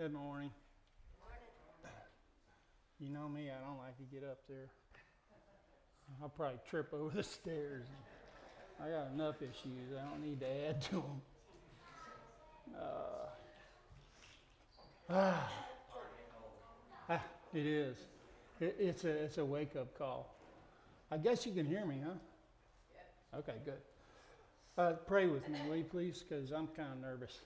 Good morning. You know me, I don't like to get up there. I'll probably trip over the stairs. I got enough issues. I don't need to add to them. Uh, ah, ah, it is. It, it's a it's a wake up call. I guess you can hear me, huh? Okay, good. Uh, pray with me, will you please? Because I'm kind of nervous.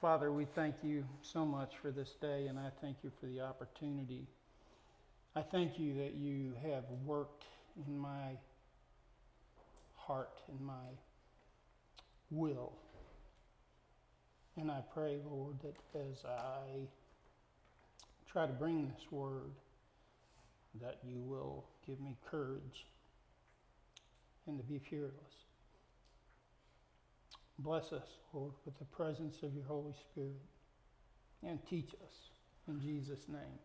Father, we thank you so much for this day, and I thank you for the opportunity. I thank you that you have worked in my heart, in my will. And I pray, Lord, that as I try to bring this word, that you will give me courage and to be fearless. Bless us, Lord, with the presence of your Holy Spirit and teach us. In Jesus' name,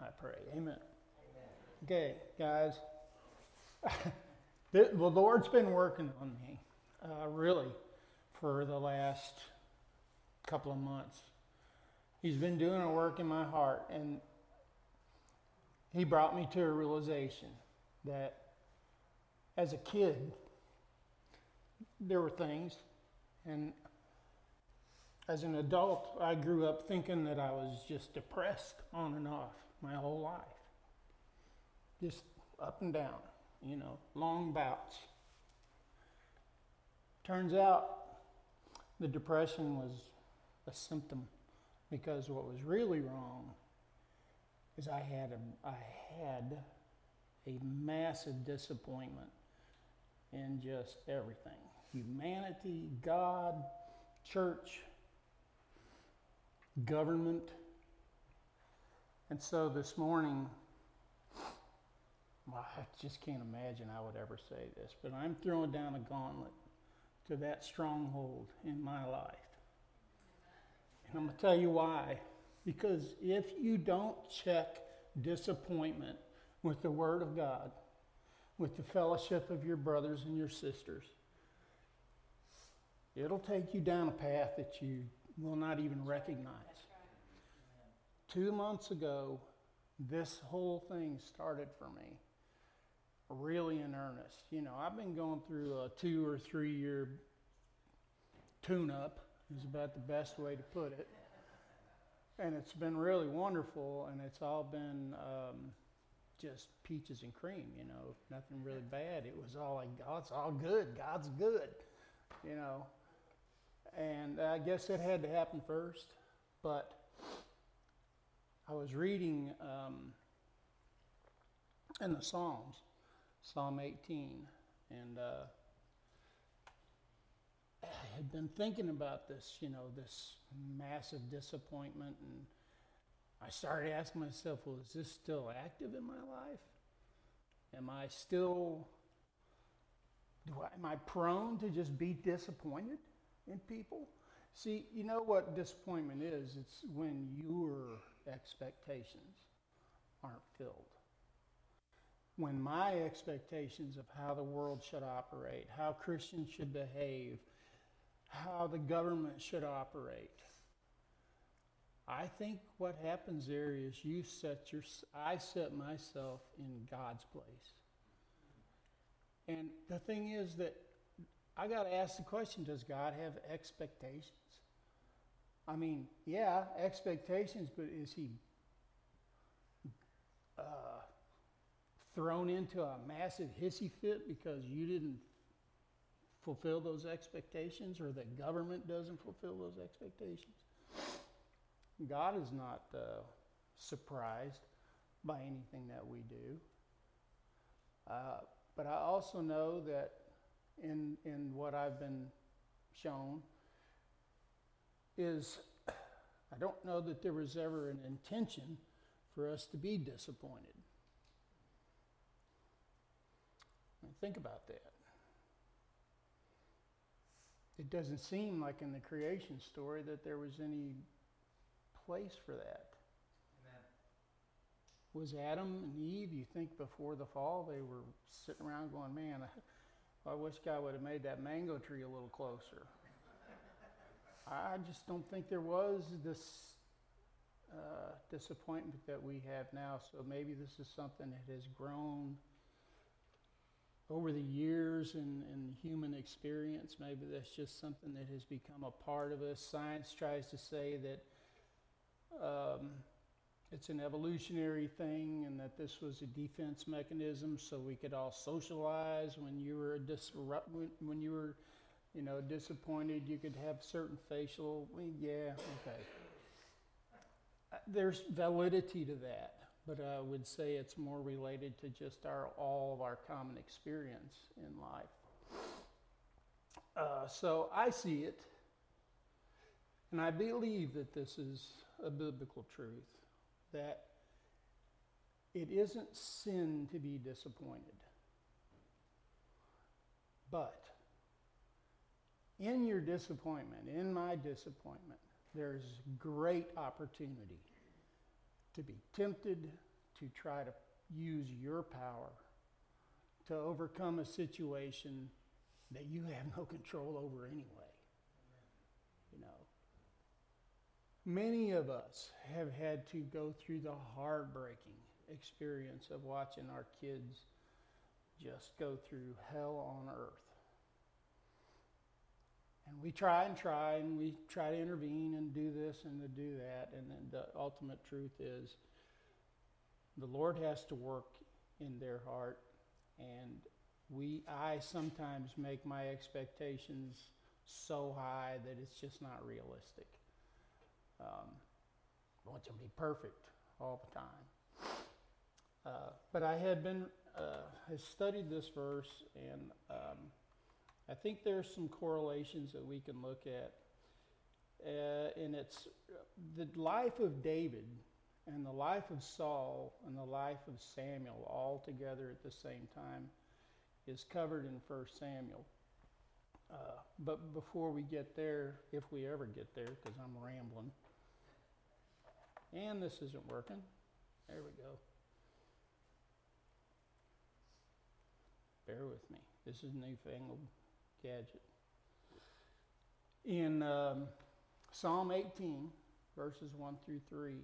I pray. Amen. Amen. Okay, guys. the, the Lord's been working on me, uh, really, for the last couple of months. He's been doing a work in my heart, and He brought me to a realization that as a kid, there were things, and as an adult, I grew up thinking that I was just depressed on and off my whole life. Just up and down, you know, long bouts. Turns out the depression was a symptom because what was really wrong is I had a, I had a massive disappointment in just everything humanity, God, church, government. And so this morning, I just can't imagine I would ever say this, but I'm throwing down a gauntlet to that stronghold in my life. And I'm going to tell you why. Because if you don't check disappointment with the Word of God, with the fellowship of your brothers and your sisters, it'll take you down a path that you will not even recognize. Two months ago, this whole thing started for me really in earnest. You know, I've been going through a two or three year tune up, is about the best way to put it. And it's been really wonderful, and it's all been um, just peaches and cream, you know, nothing really bad. It was all like, God's all good, God's good, you know. And I guess it had to happen first, but I was reading um, in the Psalms, Psalm 18, and uh, I had been thinking about this, you know, this massive disappointment, and I started asking myself, well, is this still active in my life? Am I still, do I, am I prone to just be disappointed in people? See, you know what disappointment is? It's when your expectations aren't filled. When my expectations of how the world should operate, how Christians should behave, how the government should operate, I think what happens there is you set your I set myself in God's place. And the thing is that I got to ask the question does God have expectations? I mean, yeah, expectations, but is he uh, thrown into a massive hissy fit because you didn't fulfill those expectations or the government doesn't fulfill those expectations? God is not uh, surprised by anything that we do. Uh, but I also know that in, in what I've been shown is I don't know that there was ever an intention for us to be disappointed. Think about that. It doesn't seem like in the creation story that there was any place for that. Amen. Was Adam and Eve, you think before the fall, they were sitting around going, man, I, I wish God would have made that mango tree a little closer. I just don't think there was this uh, disappointment that we have now. So maybe this is something that has grown over the years in human experience. Maybe that's just something that has become a part of us. Science tries to say that um, it's an evolutionary thing and that this was a defense mechanism so we could all socialize. When you were disrupt when you were you know disappointed you could have certain facial yeah okay. Uh, there's validity to that but I would say it's more related to just our all of our common experience in life. Uh, so I see it, and I believe that this is a biblical truth that it isn't sin to be disappointed. But in your disappointment, in my disappointment, there's great opportunity to be tempted to try to use your power to overcome a situation that you have no control over anyway. You know, many of us have had to go through the heartbreaking experience of watching our kids just go through hell on earth. And we try and try and we try to intervene and do this and to do that. And then the ultimate truth is the Lord has to work in their heart. And we, I sometimes make my expectations so high that it's just not realistic. Um, I want them to be perfect all the time. Uh, but I had been, uh, I studied this verse and um, I think there's some correlations that we can look at. Uh, and it's the life of David and the life of Saul and the life of Samuel all together at the same time is covered in 1 Samuel. Uh, but before we get there, if we ever get there, because I'm rambling, and this isn't working, there we go. Bear with me. This is a newfangled gadget. In um, Psalm 18, verses 1 through 3,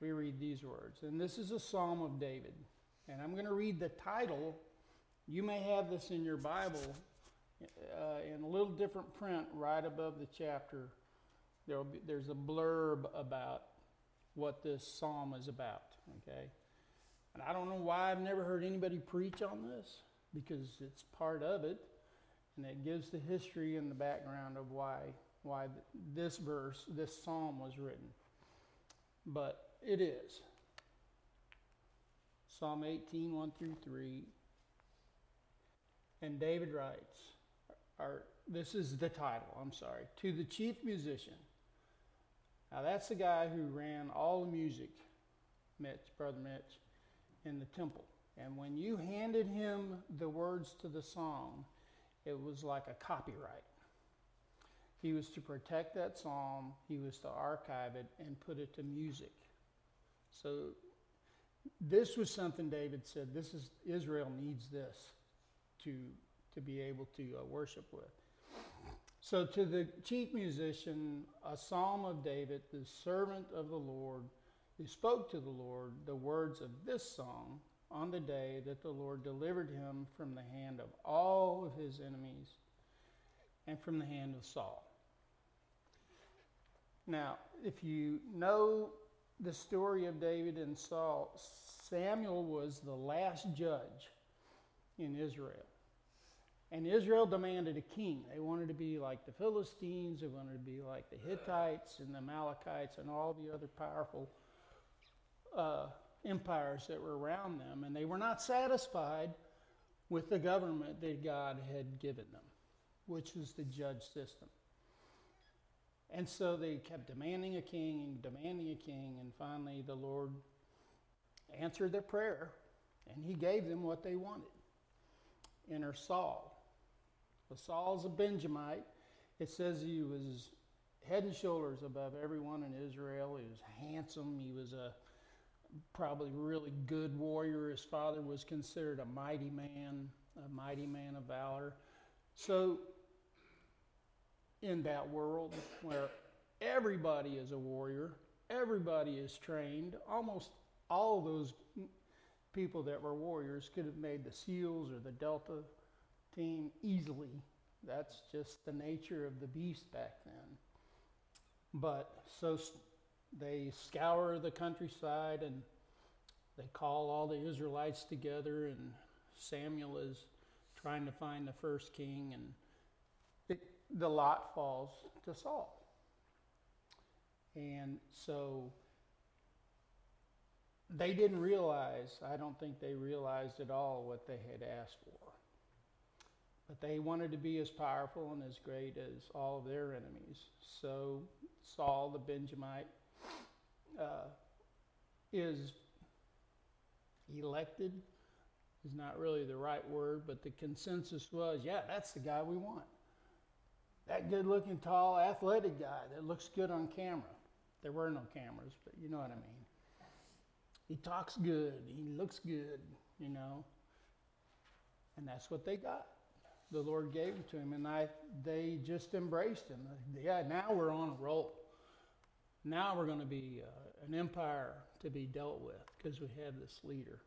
we read these words. And this is a psalm of David. And I'm going to read the title. You may have this in your Bible uh, in a little different print right above the chapter. There'll be, there's a blurb about what this psalm is about. Okay? And I don't know why I've never heard anybody preach on this because it's part of it, and it gives the history and the background of why why this verse, this psalm was written. But it is. Psalm 18, 1 through 3. And David writes, or this is the title, I'm sorry, to the chief musician. Now that's the guy who ran all the music, Mitch, Brother Mitch, in the temple. And when you handed him the words to the song, it was like a copyright. He was to protect that psalm, he was to archive it and put it to music. So this was something David said, this is Israel needs this to to be able to uh, worship with. So to the chief musician, a psalm of David, the servant of the Lord, who spoke to the Lord the words of this song on the day that the Lord delivered him from the hand of all of his enemies and from the hand of Saul. Now, if you know the story of David and Saul, Samuel was the last judge in Israel. And Israel demanded a king. They wanted to be like the Philistines, they wanted to be like the Hittites and the Amalekites and all the other powerful uh, empires that were around them, and they were not satisfied with the government that God had given them, which was the judge system. And so they kept demanding a king and demanding a king, and finally the Lord answered their prayer, and he gave them what they wanted. Enter Saul. Well, Saul's a Benjamite. It says he was head and shoulders above everyone in Israel. He was handsome. He was a probably really good warrior. His father was considered a mighty man, a mighty man of valor. So in that world where everybody is a warrior, everybody is trained. Almost all those people that were warriors could have made the SEALs or the Delta easily. That's just the nature of the beast back then. But so they scour the countryside and they call all the Israelites together, and Samuel is trying to find the first king, and it, the lot falls to Saul. And so they didn't realize, I don't think they realized at all what they had asked for. But they wanted to be as powerful and as great as all of their enemies. So Saul the Benjamite uh, is elected, is not really the right word, but the consensus was yeah, that's the guy we want. That good looking, tall, athletic guy that looks good on camera. There were no cameras, but you know what I mean. He talks good, he looks good, you know. And that's what they got. The Lord gave it to him, and I, they just embraced him. Yeah, now we're on a roll. Now we're going to be uh, an empire to be dealt with because we have this leader.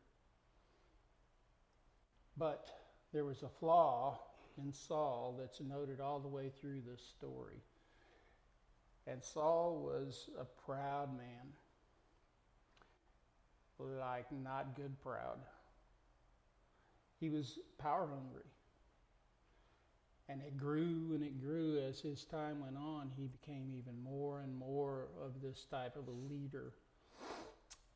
But there was a flaw in Saul that's noted all the way through this story. And Saul was a proud man. Like, not good proud. He was power hungry. And it grew and it grew as his time went on. He became even more and more of this type of a leader.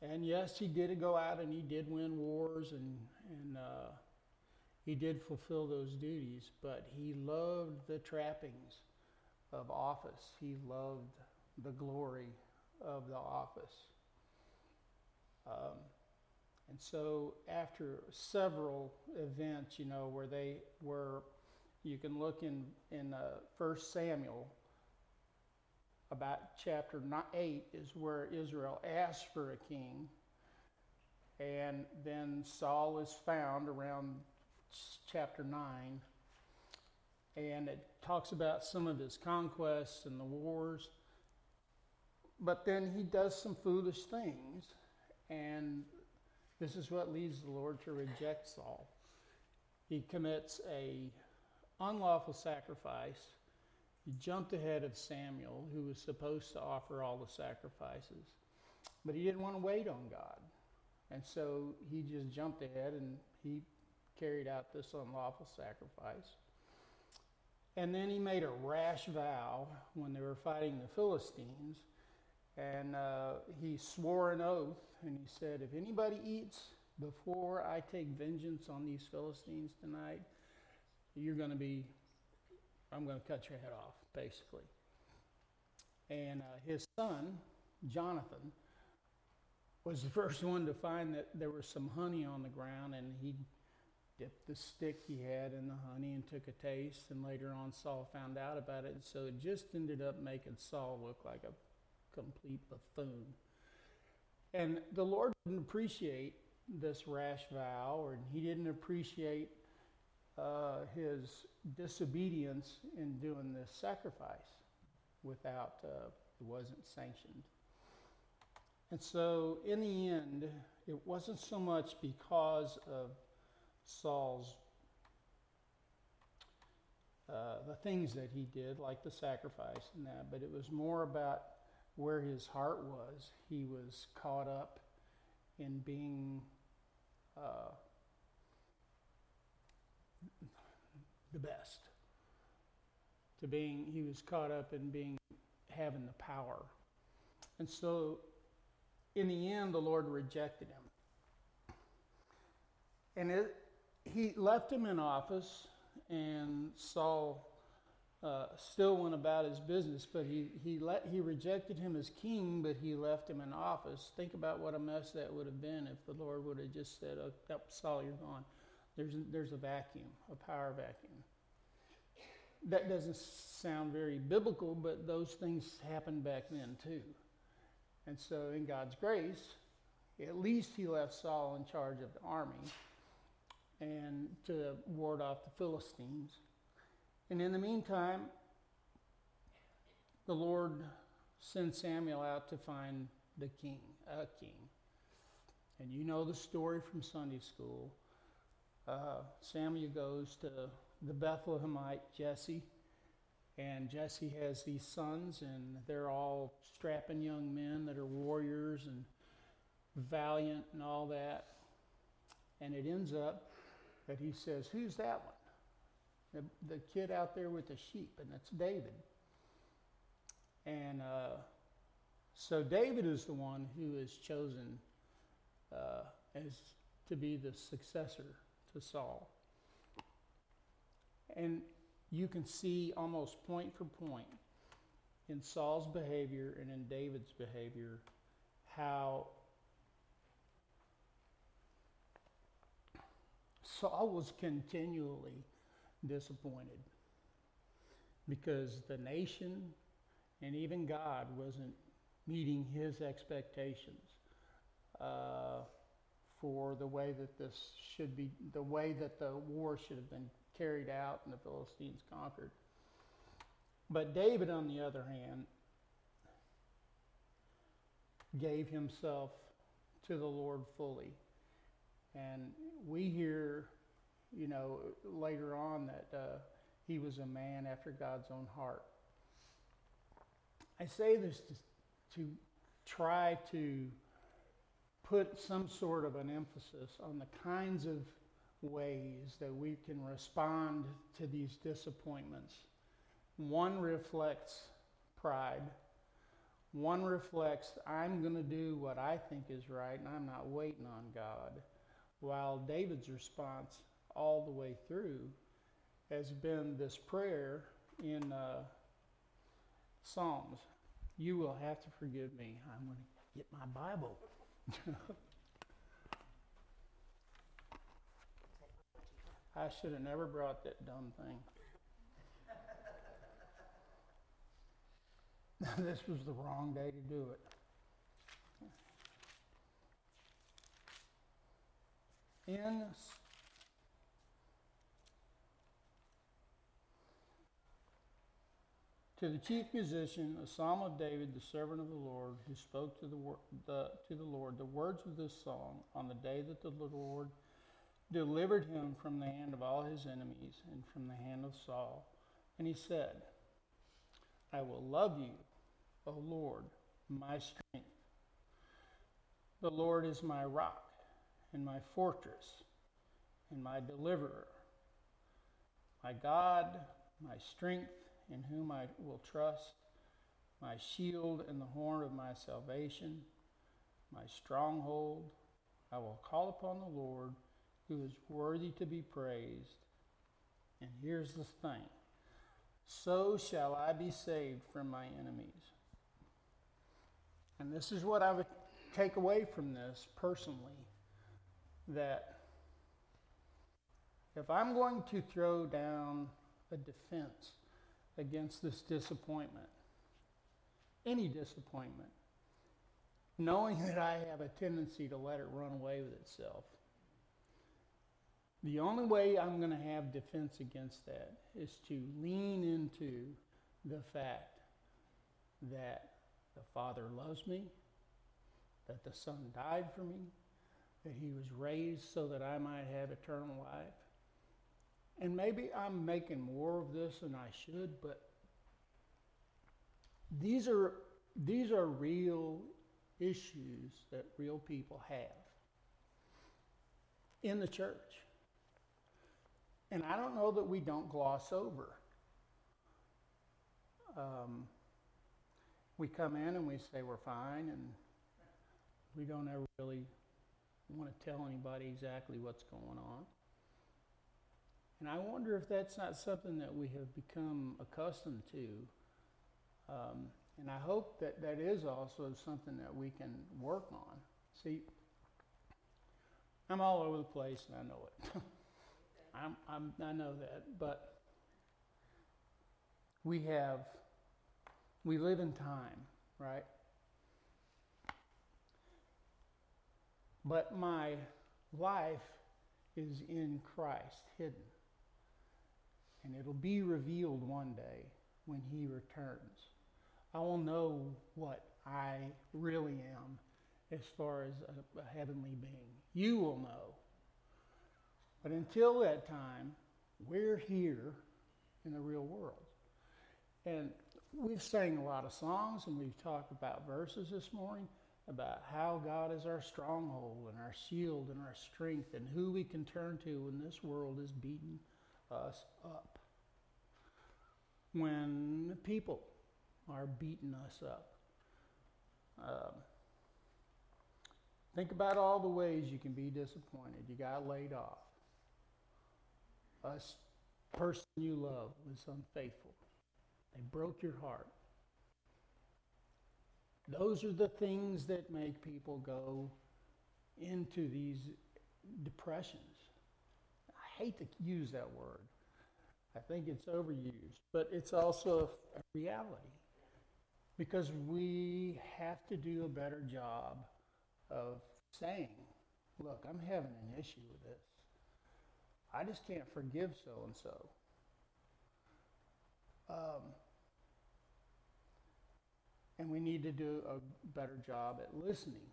And yes, he did go out and he did win wars and, and uh, he did fulfill those duties, but he loved the trappings of office. He loved the glory of the office. Um, and so, after several events, you know, where they were, you can look in in uh, First Samuel. About chapter eight is where Israel asked for a king, and then Saul is found around chapter nine, and it talks about some of his conquests and the wars. But then he does some foolish things, and this is what leads the Lord to reject Saul. He commits a unlawful sacrifice. He jumped ahead of Samuel, who was supposed to offer all the sacrifices. But he didn't want to wait on God. And so he just jumped ahead and he carried out this unlawful sacrifice. And then he made a rash vow when they were fighting the Philistines. And uh, he swore an oath and he said, If anybody eats before I take vengeance on these Philistines tonight, you're going to be, I'm going to cut your head off, basically. And uh, his son, Jonathan, was the first one to find that there was some honey on the ground, and he dipped the stick he had in the honey and took a taste. And later on, Saul found out about it. And so it just ended up making Saul look like a complete buffoon. And the Lord didn't appreciate this rash vow, and he didn't appreciate uh, his disobedience in doing this sacrifice without uh, it wasn't sanctioned. And so, in the end, it wasn't so much because of Saul's uh, the things that he did, like the sacrifice and that, but it was more about where his heart was. He was caught up in being uh, the best. To being, he was caught up in being, having the power. And so, in the end, the Lord rejected him. And it, he left him in office, and Saul uh, still went about his business, but he, he, let, he rejected him as king, but he left him in office. Think about what a mess that would have been if the Lord would have just said, oh, Saul, you're gone. There's, there's a vacuum, a power vacuum. That doesn't sound very biblical, but those things happened back then too. And so, in God's grace, at least he left Saul in charge of the army and to ward off the Philistines. And in the meantime, the Lord sends Samuel out to find the king, a king. And you know the story from Sunday school. Uh, Samuel goes to the Bethlehemite Jesse, and Jesse has these sons, and they're all strapping young men that are warriors and valiant and all that. And it ends up that he says, Who's that one? The, the kid out there with the sheep, and that's David. And uh, so David is the one who is chosen uh, as to be the successor to Saul. And you can see almost point for point in Saul's behavior and in David's behavior how Saul was continually disappointed because the nation and even God wasn't meeting his expectations uh, for the way that this should be, the way that the war should have been carried out and the Philistines conquered. But David, on the other hand, gave himself to the Lord fully. And we hear, you know, later on that uh, he was a man after God's own heart. I say this to, to try to put some sort of an emphasis on the kinds of ways that we can respond to these disappointments. One reflects pride. One reflects, I'm going to do what I think is right and I'm not waiting on God. While David's response all the way through has been this prayer in uh, Psalms. You will have to forgive me. I'm going to get my Bible. I should have never brought that dumb thing. this was the wrong day to do it. In To the chief musician, a psalm of David, the servant of the Lord, who spoke to the, the, to the Lord the words of this song on the day that the Lord delivered him from the hand of all his enemies and from the hand of Saul. And he said, I will love you, O Lord, my strength. The Lord is my rock and my fortress and my deliverer, my God, my strength in whom I will trust, my shield and the horn of my salvation, my stronghold. I will call upon the Lord who is worthy to be praised. And here's the thing so shall I be saved from my enemies. And this is what I would take away from this personally that if I'm going to throw down a defense against this disappointment, any disappointment, knowing that I have a tendency to let it run away with itself. The only way I'm going to have defense against that is to lean into the fact that the Father loves me, that the Son died for me, that He was raised so that I might have eternal life, and maybe I'm making more of this than I should, but these are these are real issues that real people have in the church. And I don't know that we don't gloss over. Um, we come in and we say we're fine, and we don't ever really want to tell anybody exactly what's going on. And I wonder if that's not something that we have become accustomed to. Um, and I hope that that is also something that we can work on. See, I'm all over the place and I know it. I'm, I'm, I know that. But we have, we live in time, right? But my life is in Christ, hidden and it'll be revealed one day when he returns. I will know what I really am as far as a, a heavenly being. You will know. But until that time, we're here in the real world. And we've sang a lot of songs and we've talked about verses this morning about how God is our stronghold and our shield and our strength and who we can turn to when this world is beating us up. When people are beating us up. Um, think about all the ways you can be disappointed. You got laid off. A person you love was unfaithful. They broke your heart. Those are the things that make people go into these depressions. I hate to use that word. I think it's overused, but it's also a reality because we have to do a better job of saying, look, I'm having an issue with this. I just can't forgive so and so. And we need to do a better job at listening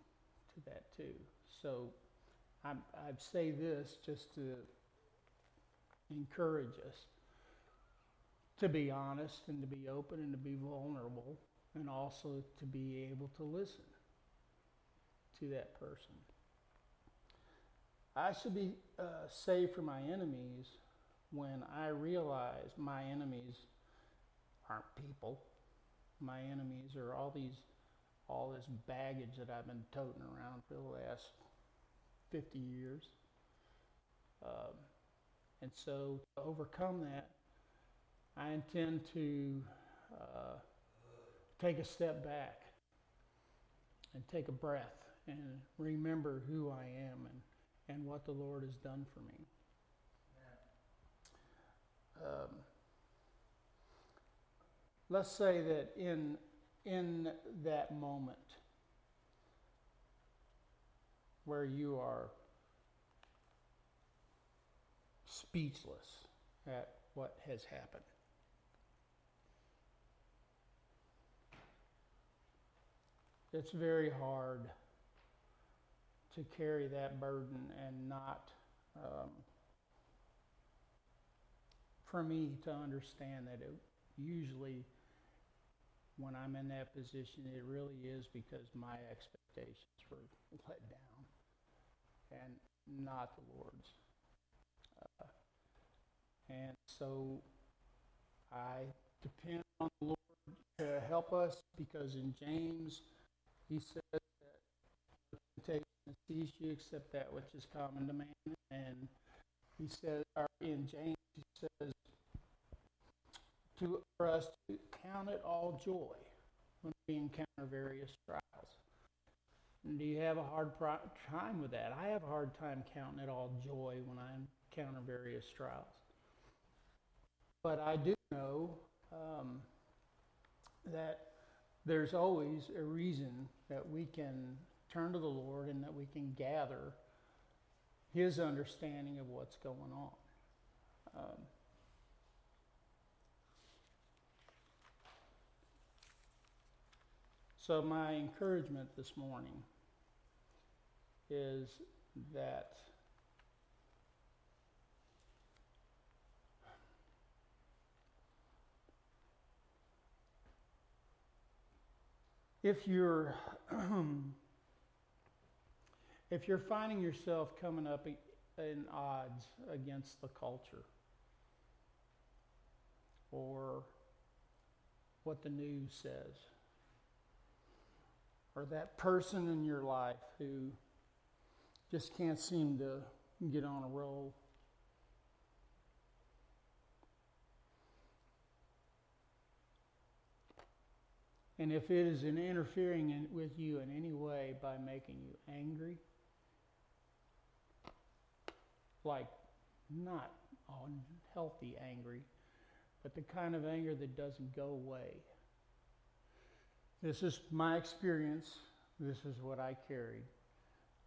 to that too. So I'm, I'd say this just to encourage us to be honest and to be open and to be vulnerable and also to be able to listen to that person. I should be uh, saved from my enemies when I realize my enemies aren't people. My enemies are all these, all this baggage that I've been toting around for the last 50 years. Um, and so to overcome that, I intend to uh, take a step back and take a breath and remember who I am and, and what the Lord has done for me. Um, let's say that in, in that moment where you are speechless at what has happened. It's very hard to carry that burden and not, um, for me to understand that it usually, when I'm in that position, it really is because my expectations were let down and not the Lord's. And so I depend on the Lord to help us because in James, he says that temptation seize you except that which is common to man. And he says, in James, he says, to, for us to count it all joy when we encounter various trials. And do you have a hard pro- time with that? I have a hard time counting it all joy when I encounter various trials. But I do know um, that there's always a reason that we can turn to the Lord and that we can gather His understanding of what's going on. Um, so, my encouragement this morning is that if you're if you're finding yourself coming up in odds against the culture or what the news says or that person in your life who just can't seem to get on a roll And if it is in interfering in, with you in any way by making you angry, like not unhealthy angry, but the kind of anger that doesn't go away. This is my experience. This is what I carried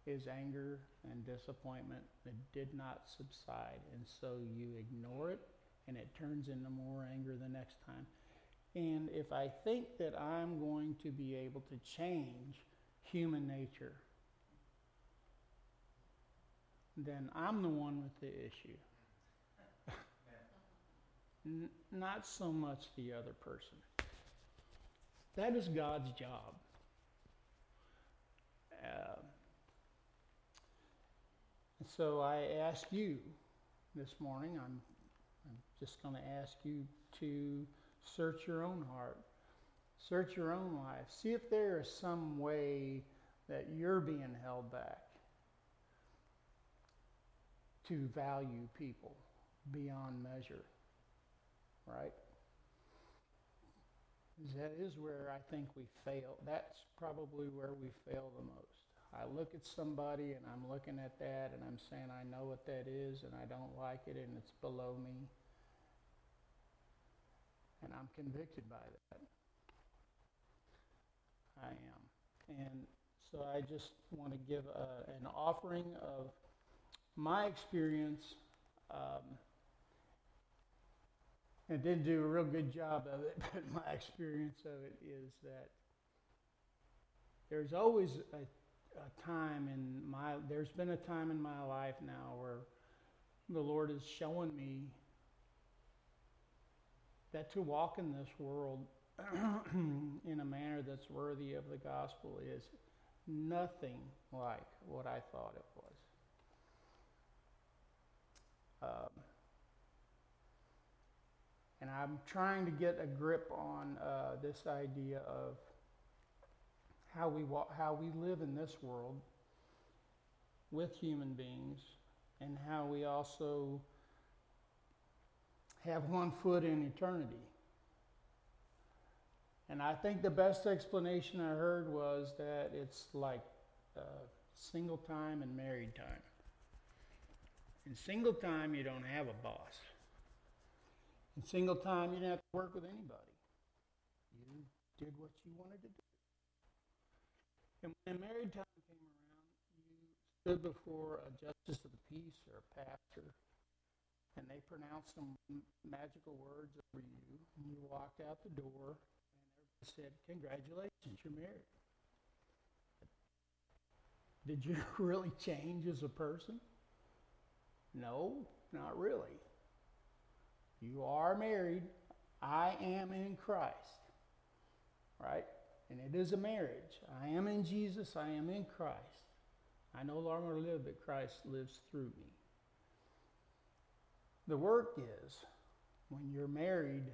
is anger and disappointment that did not subside. And so you ignore it and it turns into more anger the next time. And if I think that I'm going to be able to change human nature, then I'm the one with the issue. N- not so much the other person. That is God's job. Uh, so I ask you this morning, I'm, I'm just going to ask you to search your own heart, search your own life, see if there is some way that you're being held back to value people beyond measure, right? That is where I think we fail. That's probably where we fail the most. I look at somebody and I'm looking at that and I'm saying I know what that is and I don't like it and it's below me. And I'm convicted by that. I am. And so I just want to give a, an offering of my experience. Um, and didn't do a real good job of it, but my experience of it is that there's always a a time in my there's been a time in my life now where the Lord is showing me that to walk in this world in a manner that's worthy of the gospel is nothing like what I thought it was. Um, and I'm trying to get a grip on uh, this idea of how we walk, how we live in this world with human beings, and how we also have one foot in eternity. And I think the best explanation I heard was that it's like uh, single time and married time. In single time, you don't have a boss. In single time, you don't have to work with anybody. You did what you wanted to do. And when married time came around, you stood before a justice of the peace or a pastor, and they pronounced some magical words over you, and you walked out the door, and everybody said, Congratulations, you're married. Did you really change as a person? No, not really. You are married. I am in Christ. Right? And it is a marriage. I am in Jesus, I am in Christ. I no longer live, but Christ lives through me. The work is when you're married,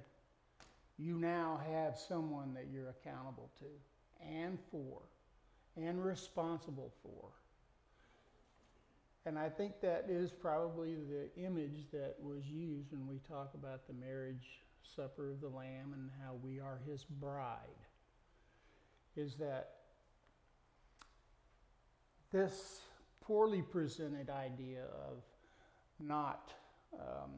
you now have someone that you're accountable to and for and responsible for. And I think that is probably the image that was used when we talk about the marriage supper of the Lamb and how we are his bride is that this poorly presented idea of not um,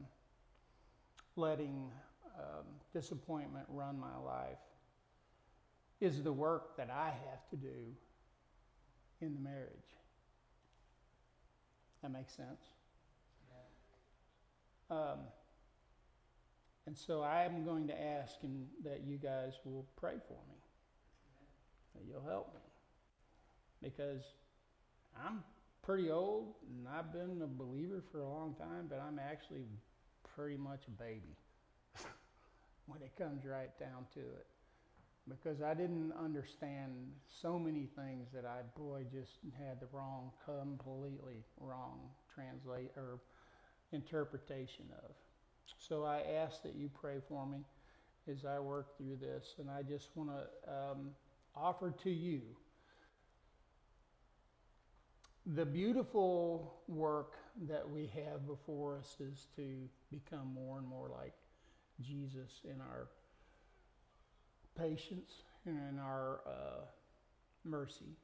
letting um, disappointment run my life is the work that I have to do in the marriage. That makes sense? Um, and so I am going to ask in, that you guys will pray for me that you'll help me. Because I'm pretty old and I've been a believer for a long time, but I'm actually pretty much a baby when it comes right down to it. Because I didn't understand so many things that I, boy, just had the wrong, completely wrong translate or interpretation of. So I ask that you pray for me as I work through this, and I just want to um, offer to you the beautiful work that we have before us is to become more and more like Jesus in our patience and in our uh, mercy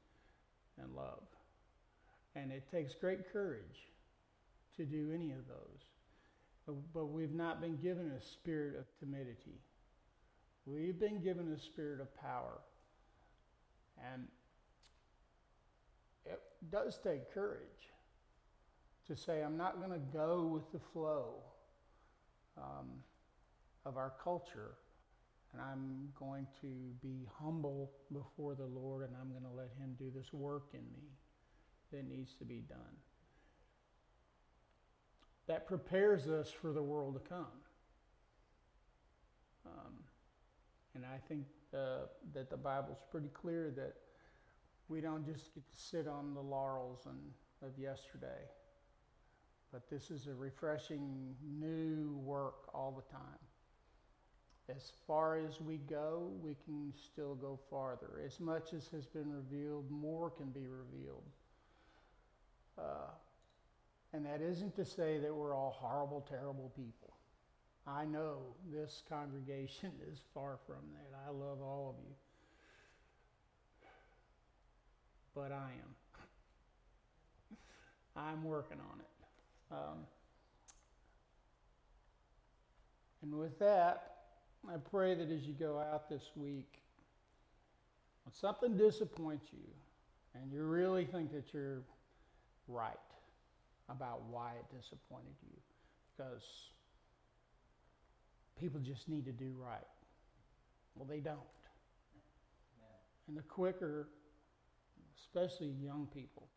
and love. And it takes great courage to do any of those. But we've not been given a spirit of timidity. We've been given a spirit of power and does take courage to say, I'm not going to go with the flow um, of our culture. And I'm going to be humble before the Lord and I'm going to let Him do this work in me that needs to be done. That prepares us for the world to come. Um, and I think uh, that the Bible's pretty clear that we don't just get to sit on the laurels and, of yesterday, but this is a refreshing new work all the time. As far as we go, we can still go farther. As much as has been revealed, more can be revealed. Uh, and that isn't to say that we're all horrible, terrible people. I know this congregation is far from that. I love all of you. But I am. I'm working on it. Um, and with that, I pray that as you go out this week, when something disappoints you and you really think that you're right about why it disappointed you, because people just need to do right. Well, they don't. And the quicker, especially young people,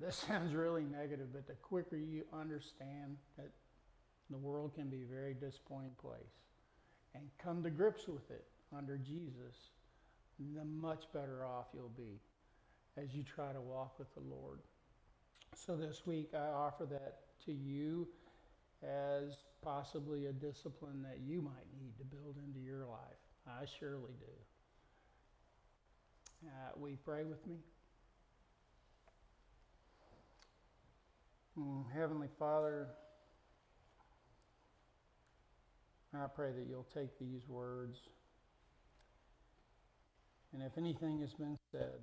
this sounds really negative, but the quicker you understand that the world can be a very disappointing place and come to grips with it under Jesus, the much better off you'll be as you try to walk with the Lord. So this week I offer that to you as possibly a discipline that you might need to build into your life. I surely do. Uh, will you pray with me? Mm, Heavenly Father, I pray that you'll take these words, and if anything has been said,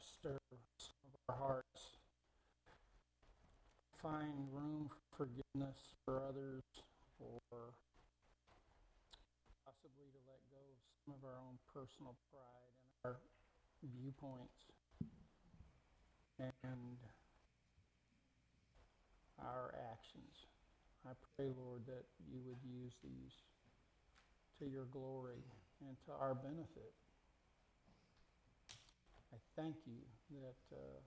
stir some of our hearts, find room for forgiveness for others, or possibly to let go of some of our own personal pride and our viewpoints and our actions. I pray, Lord, that you would use these to your glory and to our benefit. I thank you that uh,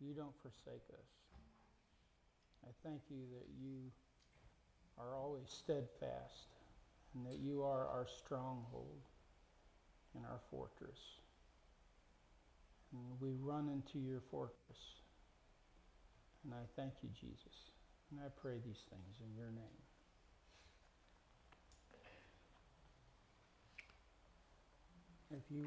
you don't forsake us. I thank you that you are always steadfast and that you are our stronghold and our fortress. And we run into your fortress. And I thank you, Jesus. And I pray these things in your name. If you